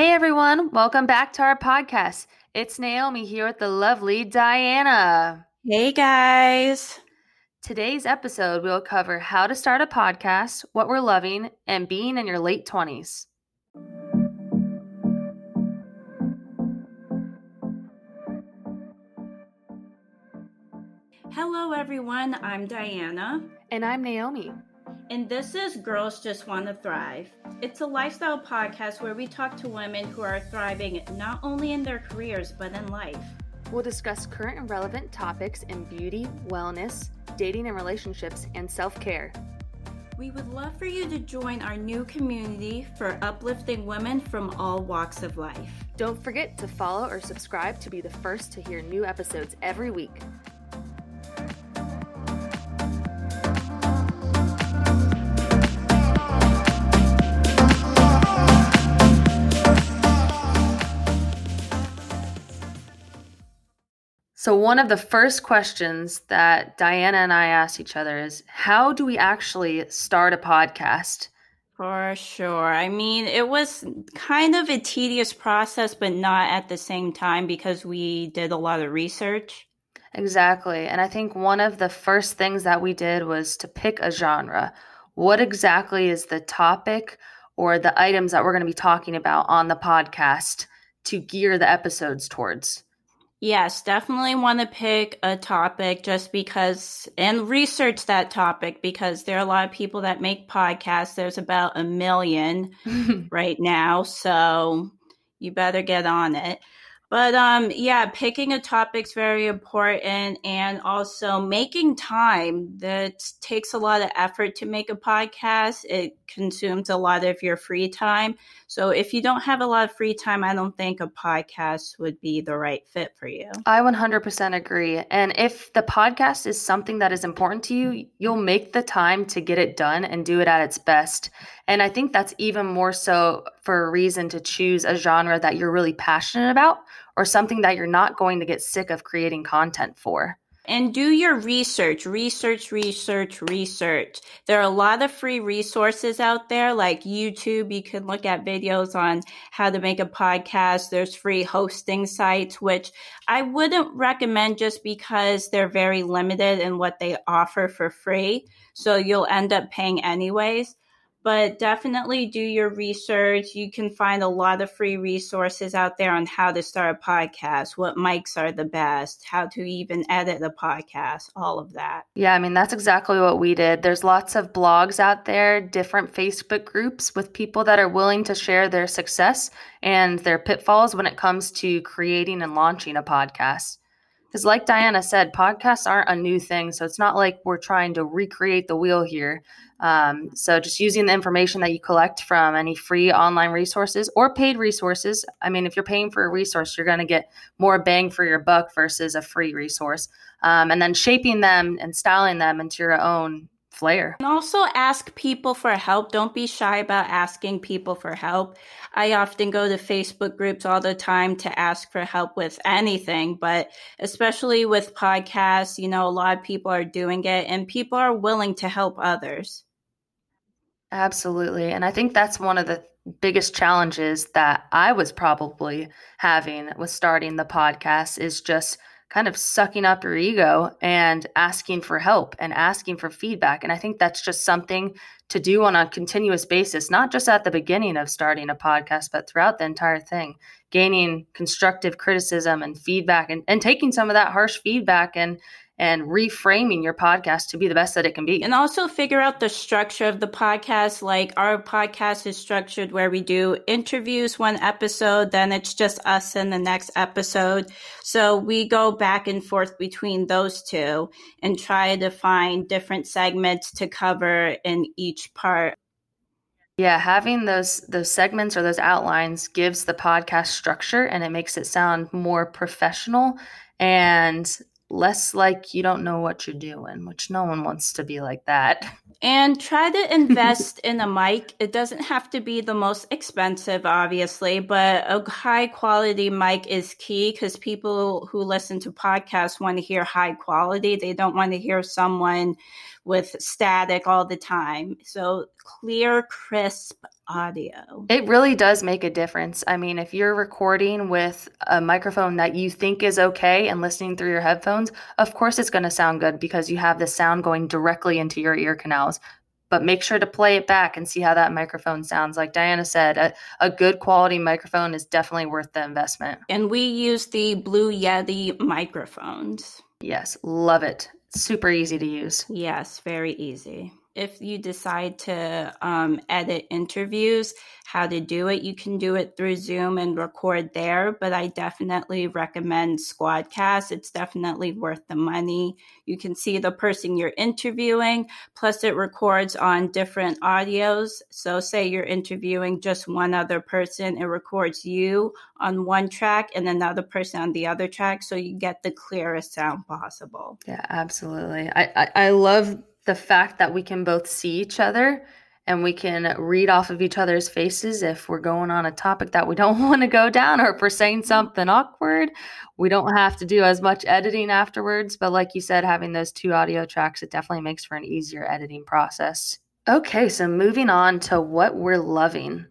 Hey everyone, welcome back to our podcast. It's Naomi here with the lovely Diana. Hey guys. Today's episode, we'll cover how to start a podcast, what we're loving, and being in your late 20s. Hello everyone, I'm Diana. And I'm Naomi. And this is Girls Just Want to Thrive. It's a lifestyle podcast where we talk to women who are thriving not only in their careers, but in life. We'll discuss current and relevant topics in beauty, wellness, dating and relationships, and self care. We would love for you to join our new community for uplifting women from all walks of life. Don't forget to follow or subscribe to be the first to hear new episodes every week. So, one of the first questions that Diana and I asked each other is how do we actually start a podcast? For sure. I mean, it was kind of a tedious process, but not at the same time because we did a lot of research. Exactly. And I think one of the first things that we did was to pick a genre. What exactly is the topic or the items that we're going to be talking about on the podcast to gear the episodes towards? Yes, definitely want to pick a topic just because and research that topic because there are a lot of people that make podcasts. There's about a million right now. So you better get on it. But um, yeah, picking a topic's very important, and also making time. That takes a lot of effort to make a podcast. It consumes a lot of your free time. So if you don't have a lot of free time, I don't think a podcast would be the right fit for you. I 100% agree. And if the podcast is something that is important to you, you'll make the time to get it done and do it at its best. And I think that's even more so for a reason to choose a genre that you're really passionate about or something that you're not going to get sick of creating content for. And do your research, research, research, research. There are a lot of free resources out there like YouTube. You can look at videos on how to make a podcast. There's free hosting sites, which I wouldn't recommend just because they're very limited in what they offer for free. So you'll end up paying anyways but definitely do your research. You can find a lot of free resources out there on how to start a podcast, what mics are the best, how to even edit a podcast, all of that. Yeah, I mean, that's exactly what we did. There's lots of blogs out there, different Facebook groups with people that are willing to share their success and their pitfalls when it comes to creating and launching a podcast. Because, like Diana said, podcasts aren't a new thing. So it's not like we're trying to recreate the wheel here. Um, so just using the information that you collect from any free online resources or paid resources. I mean, if you're paying for a resource, you're going to get more bang for your buck versus a free resource. Um, and then shaping them and styling them into your own flair. And also ask people for help. Don't be shy about asking people for help. I often go to Facebook groups all the time to ask for help with anything, but especially with podcasts, you know, a lot of people are doing it and people are willing to help others. Absolutely. And I think that's one of the biggest challenges that I was probably having with starting the podcast is just kind of sucking up your ego and asking for help and asking for feedback. And I think that's just something to do on a continuous basis, not just at the beginning of starting a podcast, but throughout the entire thing, gaining constructive criticism and feedback and, and taking some of that harsh feedback and and reframing your podcast to be the best that it can be. And also figure out the structure of the podcast. Like our podcast is structured where we do interviews one episode, then it's just us in the next episode. So we go back and forth between those two and try to find different segments to cover in each part. Yeah, having those those segments or those outlines gives the podcast structure and it makes it sound more professional and less like you don't know what you're doing, which no one wants to be like that. And try to invest in a mic. It doesn't have to be the most expensive, obviously, but a high quality mic is key because people who listen to podcasts want to hear high quality. They don't want to hear someone with static all the time. So clear, crisp audio. It really does make a difference. I mean, if you're recording with a microphone that you think is okay and listening through your headphones, of course it's going to sound good because you have the sound going directly into your ear canals. But make sure to play it back and see how that microphone sounds. Like Diana said, a, a good quality microphone is definitely worth the investment. And we use the Blue Yeti microphones. Yes, love it. Super easy to use. Yes, very easy if you decide to um, edit interviews, how to do it, you can do it through Zoom and record there. But I definitely recommend Squadcast. It's definitely worth the money. You can see the person you're interviewing, plus it records on different audios. So, say you're interviewing just one other person, it records you on one track and another person on the other track. So, you get the clearest sound possible. Yeah, absolutely. I, I, I love the fact that we can both see each other and we can read off of each other's faces if we're going on a topic that we don't want to go down or if we're saying something awkward. We don't have to do as much editing afterwards. But like you said, having those two audio tracks, it definitely makes for an easier editing process. Okay, so moving on to what we're loving.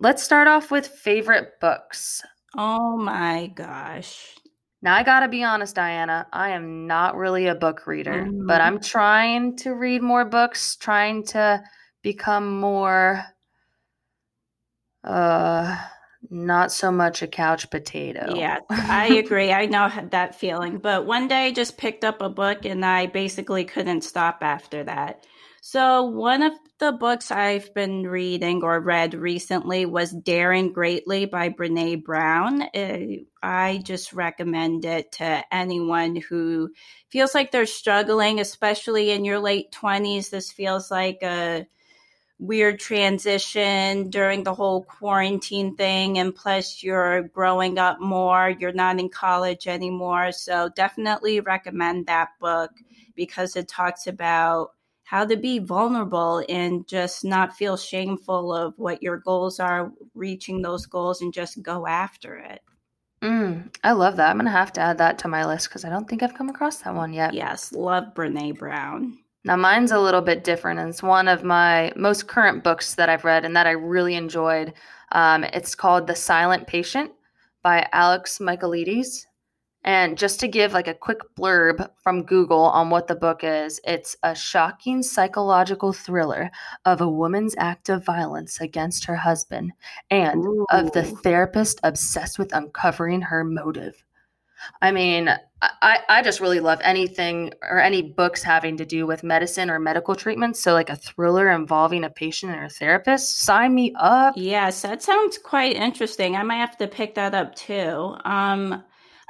Let's start off with favorite books. Oh my gosh. Now, I gotta be honest, Diana, I am not really a book reader, mm-hmm. but I'm trying to read more books, trying to become more, uh, not so much a couch potato. Yeah, I agree. I now know that feeling. But one day I just picked up a book and I basically couldn't stop after that. So, one of the books I've been reading or read recently was Daring Greatly by Brene Brown. Uh, I just recommend it to anyone who feels like they're struggling, especially in your late 20s. This feels like a weird transition during the whole quarantine thing. And plus, you're growing up more, you're not in college anymore. So, definitely recommend that book because it talks about how to be vulnerable and just not feel shameful of what your goals are, reaching those goals and just go after it. Mm, I love that. I'm going to have to add that to my list because I don't think I've come across that one yet. Yes, love Brene Brown. Now, mine's a little bit different, and it's one of my most current books that I've read and that I really enjoyed. Um, it's called The Silent Patient by Alex Michaelides. And just to give like a quick blurb from Google on what the book is, it's a shocking psychological thriller of a woman's act of violence against her husband and Ooh. of the therapist obsessed with uncovering her motive. I mean, I, I just really love anything or any books having to do with medicine or medical treatment. So, like a thriller involving a patient and a therapist, sign me up. Yes, that sounds quite interesting. I might have to pick that up too. Um,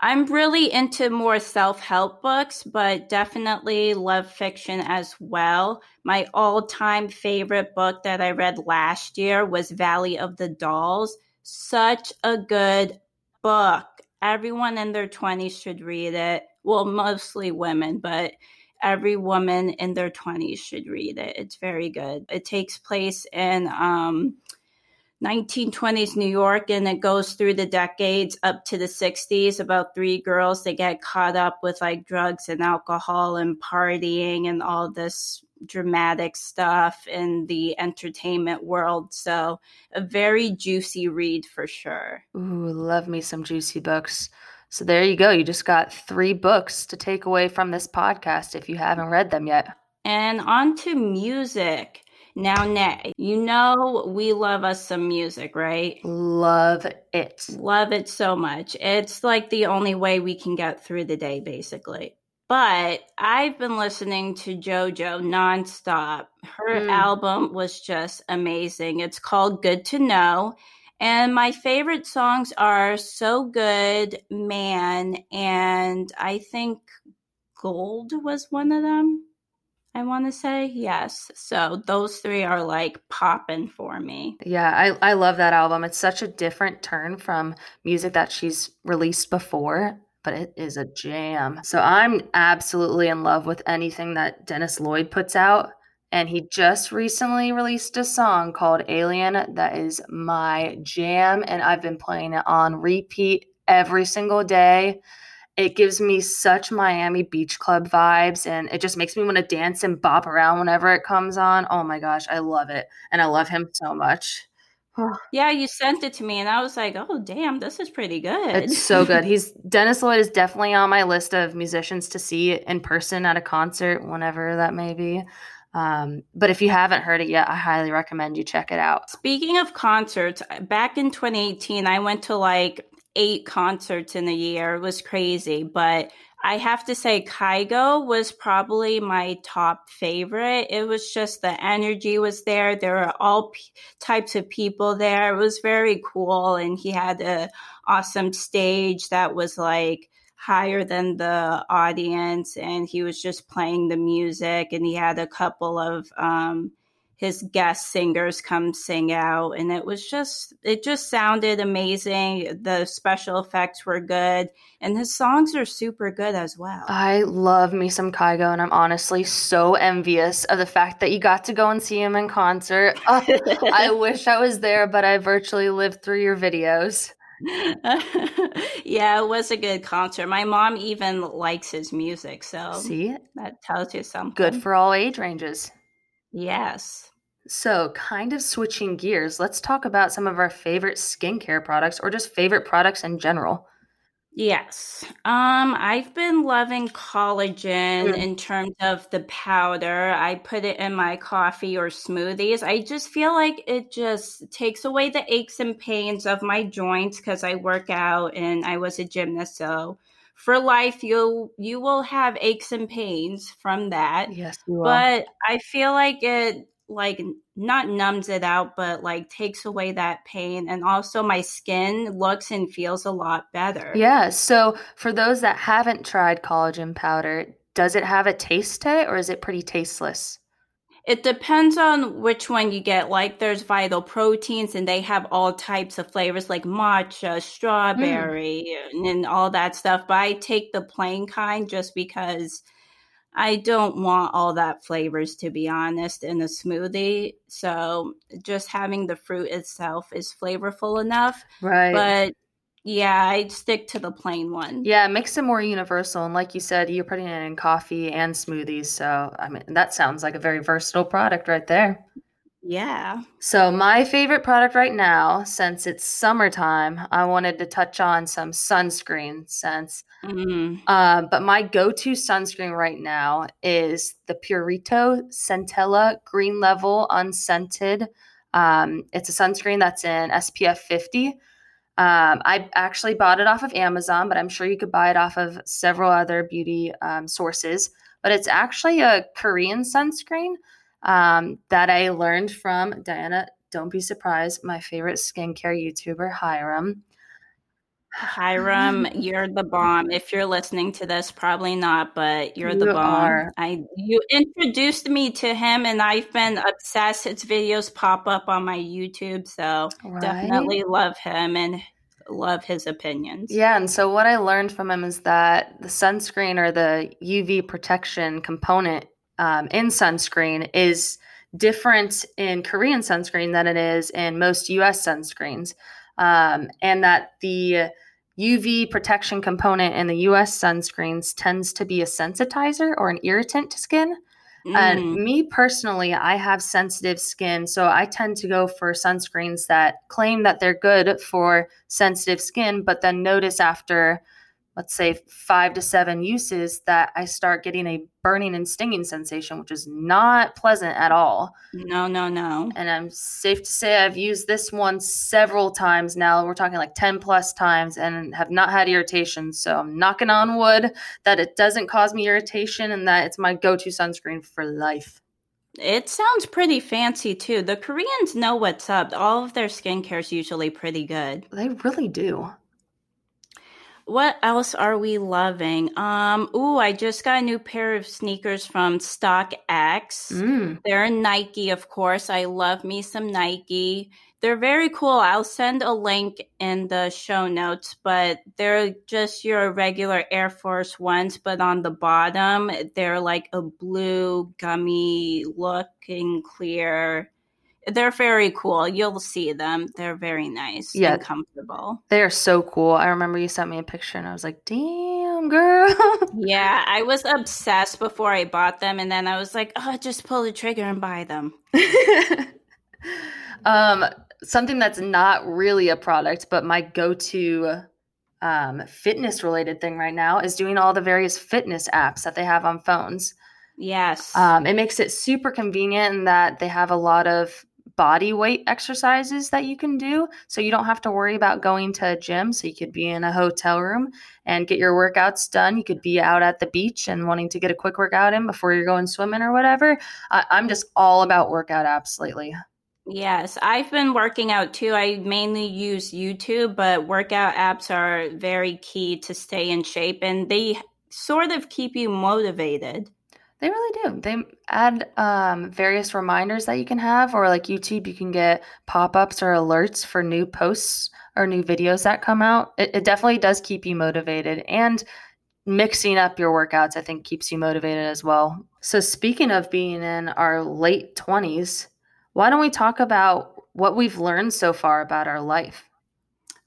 I'm really into more self help books, but definitely love fiction as well. My all time favorite book that I read last year was Valley of the Dolls. Such a good book. Everyone in their 20s should read it. Well, mostly women, but every woman in their 20s should read it. It's very good. It takes place in um, 1920s New York and it goes through the decades up to the 60s about three girls that get caught up with like drugs and alcohol and partying and all this dramatic stuff in the entertainment world. So, a very juicy read for sure. Ooh, love me some juicy books. So, there you go. You just got three books to take away from this podcast if you haven't read them yet. And on to music. Now, Nay, you know we love us some music, right? Love it. Love it so much. It's like the only way we can get through the day, basically. But I've been listening to JoJo nonstop. Her mm. album was just amazing. It's called Good to Know. And my favorite songs are So Good, Man, and I think Gold was one of them. I want to say yes. So those three are like popping for me. Yeah, I, I love that album. It's such a different turn from music that she's released before, but it is a jam. So I'm absolutely in love with anything that Dennis Lloyd puts out. And he just recently released a song called Alien that is my jam. And I've been playing it on repeat every single day it gives me such Miami Beach Club vibes and it just makes me want to dance and bop around whenever it comes on. Oh my gosh, I love it. And I love him so much. Yeah, you sent it to me, and I was like, "Oh, damn, this is pretty good." It's so good. He's Dennis Lloyd is definitely on my list of musicians to see in person at a concert, whenever that may be. Um, but if you haven't heard it yet, I highly recommend you check it out. Speaking of concerts, back in 2018, I went to like eight concerts in a year. It was crazy, but I have to say, Kygo was probably my top favorite. It was just the energy was there. There were all p- types of people there. It was very cool, and he had an awesome stage that was like higher than the audience, and he was just playing the music. And he had a couple of um, his guest singers come sing out and it was just it just sounded amazing the special effects were good and his songs are super good as well I love me some Kygo and I'm honestly so envious of the fact that you got to go and see him in concert. Oh, I wish I was there but I virtually lived through your videos. yeah, it was a good concert. My mom even likes his music, so See? that tells you something. Good for all age ranges. Yes. So, kind of switching gears, let's talk about some of our favorite skincare products or just favorite products in general. Yes. Um, I've been loving collagen Mm. in terms of the powder. I put it in my coffee or smoothies. I just feel like it just takes away the aches and pains of my joints because I work out and I was a gymnast. So for life, you'll you will have aches and pains from that. Yes. But I feel like it like not numbs it out, but like takes away that pain. And also my skin looks and feels a lot better. Yeah, so for those that haven't tried collagen powder, does it have a taste to it or is it pretty tasteless? It depends on which one you get. Like there's vital proteins and they have all types of flavors like matcha, mm. strawberry, and, and all that stuff. But I take the plain kind just because I don't want all that flavors to be honest in a smoothie. So just having the fruit itself is flavorful enough. Right. But yeah, I'd stick to the plain one. yeah, it makes it more universal. And like you said, you're putting it in coffee and smoothies. So, I mean, that sounds like a very versatile product right there. Yeah. So, my favorite product right now, since it's summertime, I wanted to touch on some sunscreen since Mm. Um, but my go-to sunscreen right now is the Purito Centella Green Level Unscented. Um, it's a sunscreen that's in SPF 50. Um, I actually bought it off of Amazon, but I'm sure you could buy it off of several other beauty um, sources. But it's actually a Korean sunscreen um, that I learned from Diana. Don't be surprised, my favorite skincare YouTuber, Hyram. Hyram, you're the bomb. If you're listening to this, probably not, but you're the You bomb. are. I you introduced me to him and I've been obsessed. His videos pop up on my YouTube, so Right? definitely love him and love his opinions. Yeah, and so what I learned from him is that the sunscreen or the UV protection component um, in sunscreen is different in Korean sunscreen than it is in most US sunscreens. Um, and that the UV protection component in the US sunscreens tends to be a sensitizer or an irritant to skin. And Mm, me personally, I have sensitive skin, so I tend to go for sunscreens that claim that they're good for sensitive skin, but then notice after, let's say, five to seven uses that I start getting a burning and stinging sensation, which is not pleasant at all. no, no, no. And I'm safe to say I've used this one several times now. We're talking like 10 plus times and have not had irritation. So I'm knocking on wood that it doesn't cause me irritation and that it's my go to sunscreen for life. It sounds pretty fancy too. The Koreans know what's up. All of their skincare is usually pretty good. They really do. What else are we loving? Um, ooh, I just got a new pair of sneakers from StockX. Mm. They're Nike, of course. I love me some Nike. They're very cool. I'll send a link in the show notes, but they're just your regular Air Force Ones, but on the bottom, they're like a blue, gummy looking clear. They're very cool. You'll see them. They're very nice Yeah. and comfortable. They are so cool. I remember you sent me a picture and I was like, damn, girl. Yeah, I was obsessed before I bought them, and then I was like, oh, just pull the trigger and buy them. um, something that's not really a product, but my go-to um, fitness related thing right now is doing all the various fitness apps that they have on phones. Yes. Um, it makes it super convenient in that they have a lot of body weight exercises that you can do. So you don't have to worry about going to a gym. So you could be in a hotel room and get your workouts done. You could be out at the beach and wanting to get a quick workout in before you're going swimming or whatever. I- I'm just all about workout apps lately. Yes, I've been working out too. I mainly use YouTube, but workout apps are very key to stay in shape and they sort of keep you motivated. They really do. They add um, various reminders that you can have, or like YouTube, you can get pop ups or alerts for new posts or new videos that come out. It, it definitely does keep you motivated. And mixing up your workouts, I think, keeps you motivated as well. So, speaking of being in our late 20s, why don't we talk about what we've learned so far about our life?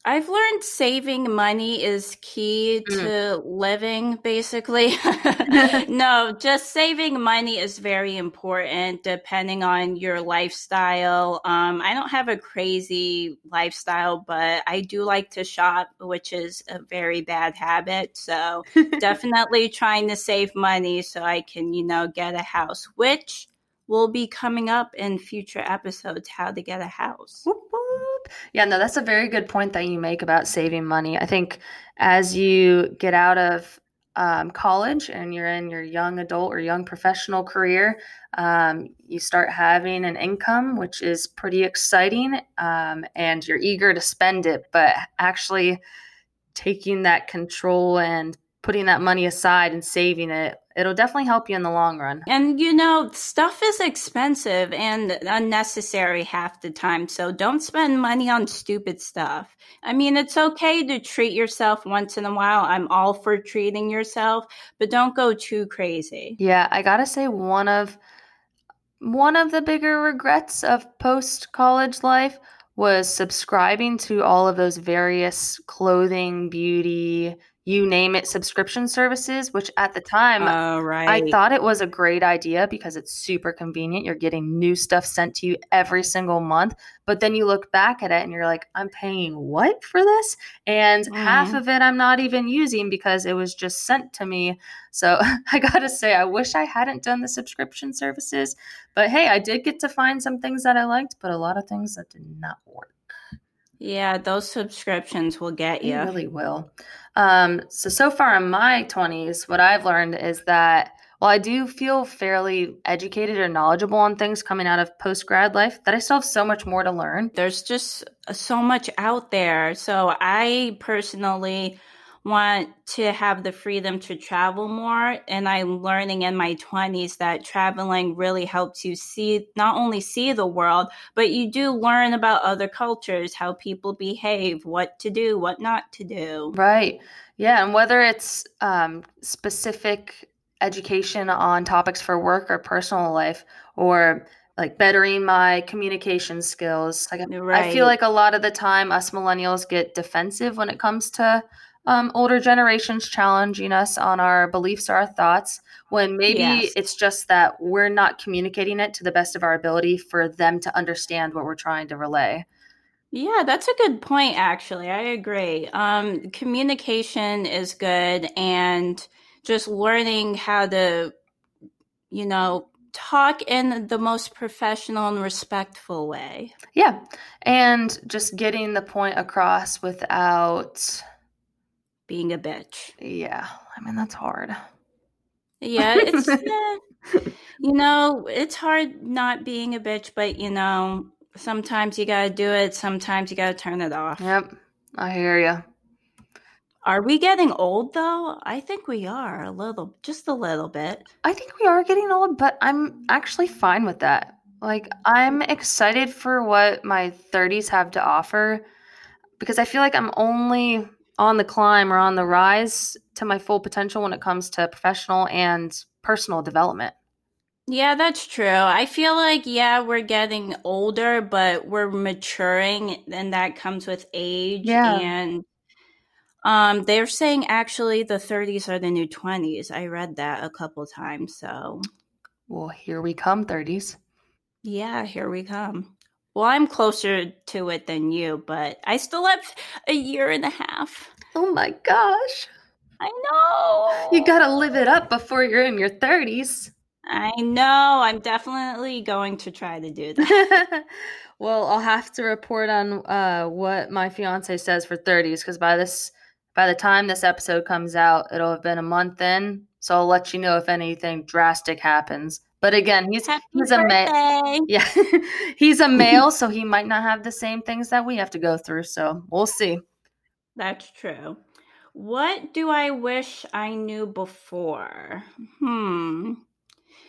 I've learned saving money is key Mm. to living, basically. no, just saving money is very important depending on your lifestyle. Um, I don't have a crazy lifestyle, but I do like to shop, which is a very bad habit. So definitely trying to save money so I can, you know, get a house, which will be coming up in future episodes how to get a house. Yeah, no, that's a very good point that you make about saving money. I think as you get out of um, college and you're in your young adult or young professional career, um, you start having an income, which is pretty exciting, um, and you're eager to spend it, but actually taking that control and putting that money aside and saving it, it'll definitely help you in the long run. And you know, stuff is expensive and unnecessary half the time. So don't spend money on stupid stuff. I mean, it's okay to treat yourself once in a while. I'm all for treating yourself, but don't go too crazy. Yeah, I gotta say one of one of the bigger regrets of post college life was subscribing to all of those various clothing, beauty, you name it subscription services, which at the time Oh, I thought it was a great idea because it's super convenient. You're getting new stuff sent to you every single month. But then you look back at it and you're like, I'm paying what for this? And half Mhm. of it I'm not even using because it was just sent to me. So I gotta say, I wish I hadn't done the subscription services. But hey, I did get to find some things that I liked, but a lot of things that did not work. Yeah, those subscriptions will get They you. really will. Um, so so far in my 20s, what I've learned is that while I do feel fairly educated or knowledgeable on things coming out of post grad life, that I still have so much more to learn. There's just so much out there. So I personally want to have the freedom to travel more and I'm learning in my 20s that traveling really helps you see not only see the world but you do learn about other cultures, how people behave, what to do, what not to do. Right. Yeah. And whether it's um, specific education on topics for work or personal life, or like bettering my communication skills. Like I feel like a lot of the time us millennials get defensive when it comes to um, older generations challenging us on our beliefs or our thoughts when maybe Yes. it's just that we're not communicating it to the best of our ability for them to understand what we're trying to relay. Yeah, that's a good point actually. I agree. Um communication is good and just learning how to you know talk in the most professional and respectful way. Yeah. And just getting the point across without, Being a bitch. yeah, I mean, that's hard. Yeah, it's eh, you know, it's hard not being a bitch, but you know, sometimes you got to do it, sometimes you got to turn it off. Yep. I hear you. Are we getting old though? I think we are a little, just a little bit. I think we are getting old, but I'm actually fine with that. Like, I'm excited for what my 30s have to offer because I feel like I'm only on the climb or on the rise to my full potential when it comes to professional and personal development. Yeah, that's true. I feel like, yeah, we're getting older, but we're maturing, and that comes with age. Yeah. And um, they're saying actually the 30s are the new 20s. I read that a couple times. So, Well, here we come, 30s. yeah, here we come. Well, I'm closer to it than you, but I still have a year and a half. Oh my gosh. I know. You got to live it up before you're in your 30s. I know. I'm definitely going to try to do that. well, I'll have to report on uh, what my fiance says for 30s because by this by the time this episode comes out, it'll have been a month in. So I'll let you know if anything drastic happens. But again, he's Happy he's a male. Yeah, he's a male, so he might not have the same things that we have to go through. So we'll see. That's true. What do I wish I knew before? Hmm.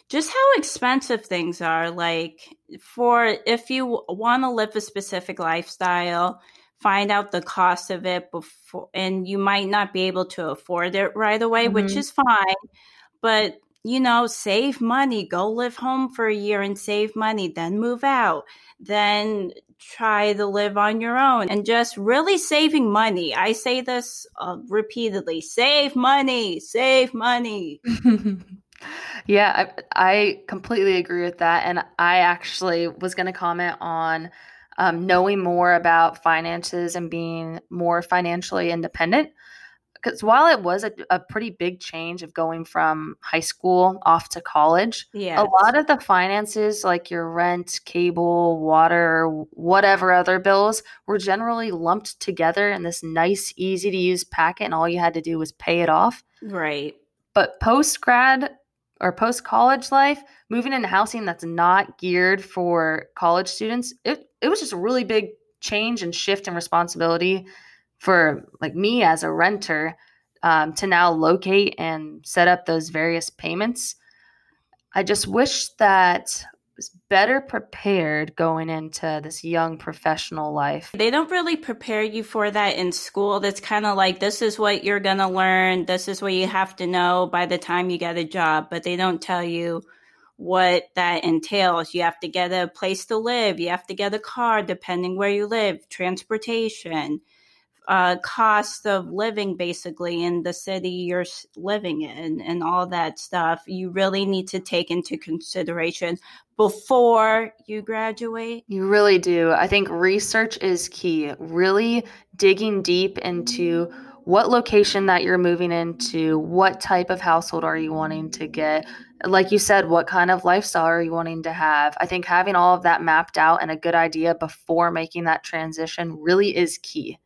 Just how expensive things are. Like, for if you want to live a specific lifestyle, find out the cost of it before, and you might not be able to afford it right away, mm-hmm. which is fine. But you know, save money, go live home for a year and save money, then move out, then try to live on your own and just really saving money. I say this uh, repeatedly save money, save money. yeah, I, I, completely agree with that. And I actually was going to comment on um, knowing more about finances and being more financially independent because while it was a, a, pretty big change of going from high school off to college, yeah, a lot of the finances, like your rent, cable, water, whatever other bills, were generally lumped together in this nice, easy to use packet, and all you had to do was pay it off. Right. But post grad or post college life, moving into housing that's not geared for college students, it, it was just a really big change and shift in responsibility for like me as a renter um, to now locate and set up those various payments. I just wish that was better prepared going into this young professional life. They don't really prepare you for that in school. That's kind of like this is what you're going to learn, this is what you have to know by the time you get a job, but they don't tell you what that entails. You have to get a place to live, you have to get a car depending where you live, transportation uh, cost of living basically in the city you're living in and all that stuff you really need to take into consideration before you graduate? You really do. I think research is key. Really digging deep into what location that you're moving into what type of household are you wanting to get? Like you said what kind of lifestyle are you wanting to have? I think having all of that mapped out and a good idea before making that transition really is key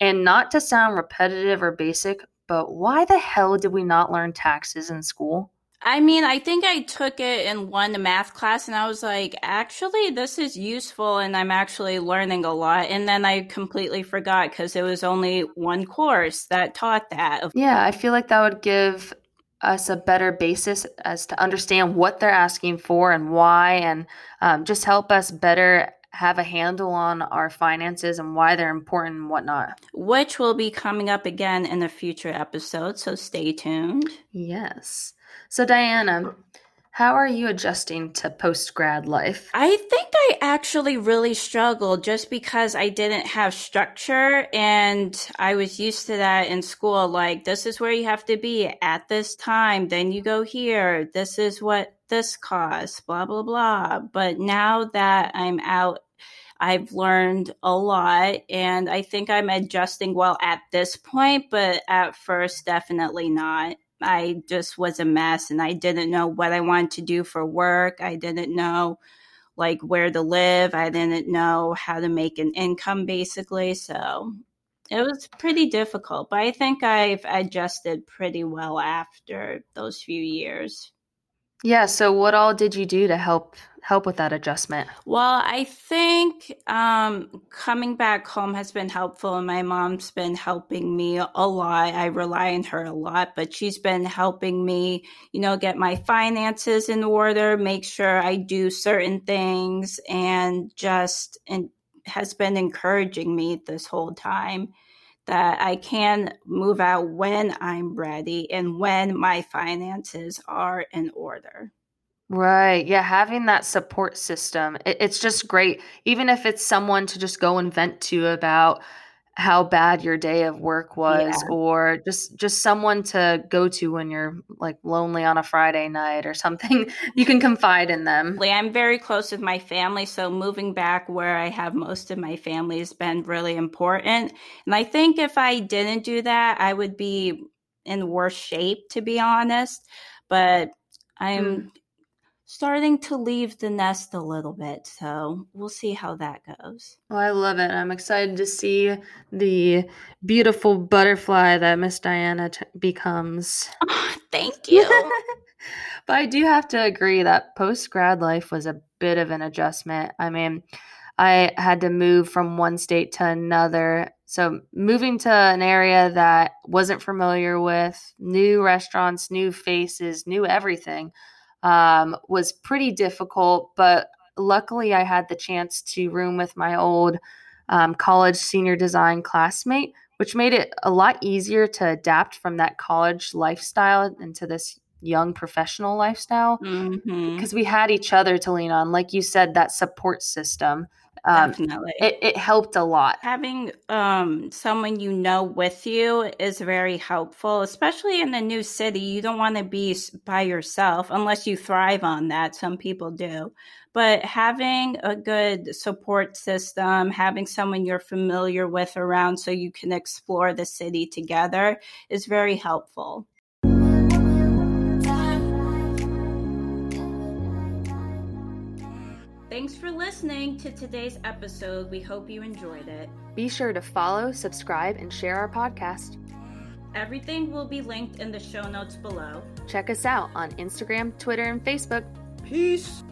and not to sound repetitive or basic, but why the hell did we not learn taxes in school? I mean, I think I took it in one math class and I was like, actually, this is useful and I'm actually learning a lot. And then I completely forgot because it was only one course that taught that. Yeah, I feel like that would give us a better basis as to understand what they're asking for and why, and um, just help us better have a handle on our finances and why they're important and whatnot. Which will be coming up again in a future episode, so stay tuned. Yes. So, Diana, how are you adjusting to post grad life? I think I actually really struggled just because I didn't have structure and I was used to that in school. Like, this is where you have to be at this time, then you go here. This is what this cost, blah, blah, blah. But now that I'm out, I've learned a lot and I think I'm adjusting well at this point, but at first, definitely not. I just was a mess and I didn't know what I wanted to do for work. I didn't know like where to live. I didn't know how to make an income basically. So it was pretty difficult, but I think I've adjusted pretty well after those few years. Yeah. So, what all did you do to help help with that adjustment? Well, I think um, coming back home has been helpful, and my mom's been helping me a lot. I rely on her a lot, but she's been helping me, you know, get my finances in order, make sure I do certain things, and just and has been encouraging me this whole time that I can move out when I'm ready and when my finances are in order. Right. Yeah. Having that support system, it, it's just great. Even if it's someone to just go and vent to about how bad your day of work was Yeah. or just just someone to go to when you're like lonely on a Friday night or something. You can confide in them. I'm very close with my family, so moving back where I have most of my family has been really important. And I think if I didn't do that, I would be in worse shape, to be honest. But I'm Mm. Starting to leave the nest a little bit, so we'll see how that goes. Well, I love it. I'm excited to see the beautiful butterfly that Miss Diana t- becomes. Oh, thank you. but I do have to agree that post grad life was a bit of an adjustment. I mean, I had to move from one state to another. So, moving to an area that wasn't familiar with, new restaurants, new faces, new everything, um, was pretty difficult. But luckily, I had the chance to room with my old um, college senior design classmate, which made it a lot easier to adapt from that college lifestyle into this young professional lifestyle hmm because we had each other to lean on. Like you said, that support system. Um, Definitely. it, it helped a lot. Having um, someone you know with you is very helpful, especially in a new city. You don't want to be by yourself unless you thrive on that. Some people do. But having a good support system, having someone you're familiar with around so you can explore the city together is very helpful. Thanks for listening to today's episode. We hope you enjoyed it. Be sure to follow, subscribe, and share our podcast. Everything will be linked in the show notes below. Check us out on Instagram, Twitter, and Facebook. Peace.